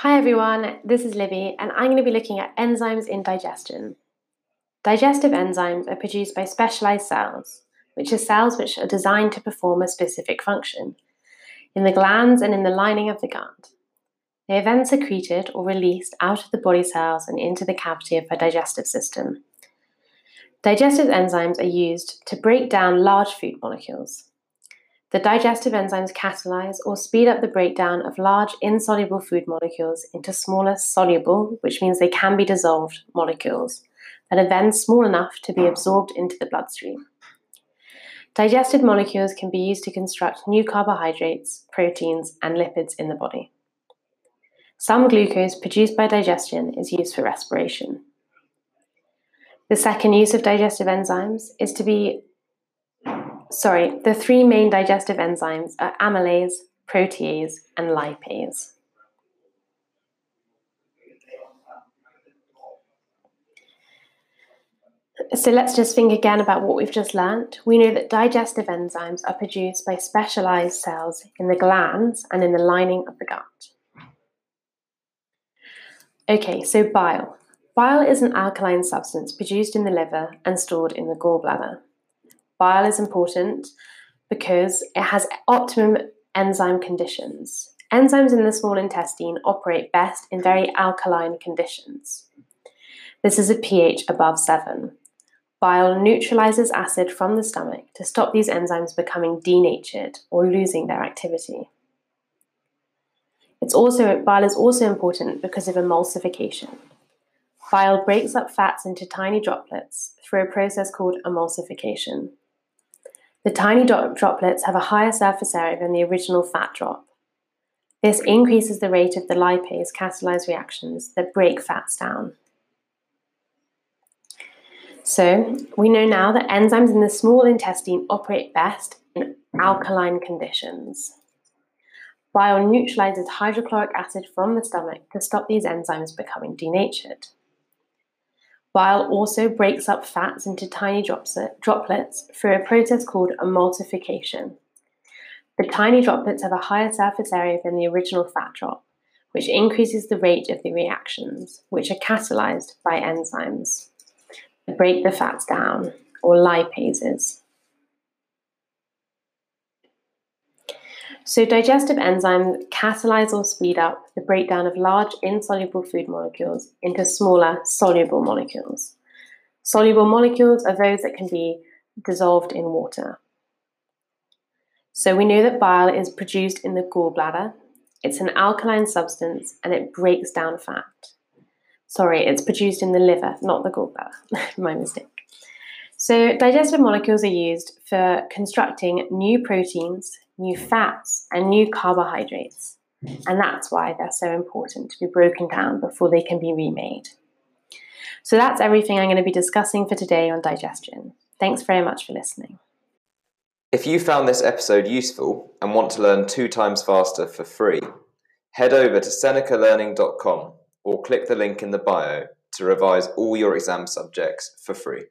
Hi everyone, this is Libby, and I'm going to be looking at enzymes in digestion. Digestive enzymes are produced by specialized cells, which are cells which are designed to perform a specific function, in the glands and in the lining of the gut. They are then secreted or released out of the body cells and into the cavity of the digestive system. Digestive enzymes are used to break down large food molecules. The digestive enzymes catalyze or speed up the breakdown of large insoluble food molecules into smaller soluble, which means they can be dissolved, molecules that are then small enough to be absorbed into the bloodstream. Digested molecules can be used to construct new carbohydrates, proteins, and lipids in the body. Some glucose produced by digestion is used for respiration. The second use of digestive enzymes is to be sorry, the three main digestive enzymes are amylase, protease, and lipase. So let's just think again about what we've just learnt. We know that digestive enzymes are produced by specialized cells in the glands and in the lining of the gut. Okay, so bile. Bile is an alkaline substance produced in the liver and stored in the gallbladder. Bile is important because it has optimum enzyme conditions. Enzymes in the small intestine operate best in very alkaline conditions. This is a pH above 7. Bile neutralizes acid from the stomach to stop these enzymes becoming denatured or losing their activity. It's also, bile is also important because of emulsification. Bile breaks up fats into tiny droplets through a process called emulsification. The tiny droplets have a higher surface area than the original fat drop. This increases the rate of the lipase catalyzed reactions that break fats down. So, we know now that enzymes in the small intestine operate best in alkaline conditions. Bile neutralizes hydrochloric acid from the stomach to stop these enzymes becoming denatured. Bile also breaks up fats into tiny droplets through a process called emulsification. The tiny droplets have a higher surface area than the original fat drop, which increases the rate of the reactions, which are catalyzed by enzymes that break the fats down, or lipases. So, digestive enzymes catalyze or speed up the breakdown of large insoluble food molecules into smaller soluble molecules. Soluble molecules are those that can be dissolved in water. So, we know that bile is produced in the gallbladder. It's an alkaline substance and it breaks down fat. Sorry, it's produced in the liver, not the gallbladder. My mistake. So, digestive molecules are used for constructing new proteins, new fats, and new carbohydrates. And that's why they're so important to be broken down before they can be remade. So, that's everything I'm going to be discussing for today on digestion. Thanks very much for listening. If you found this episode useful and want to learn two times faster for free, head over to senecalearning.com or click the link in the bio to revise all your exam subjects for free.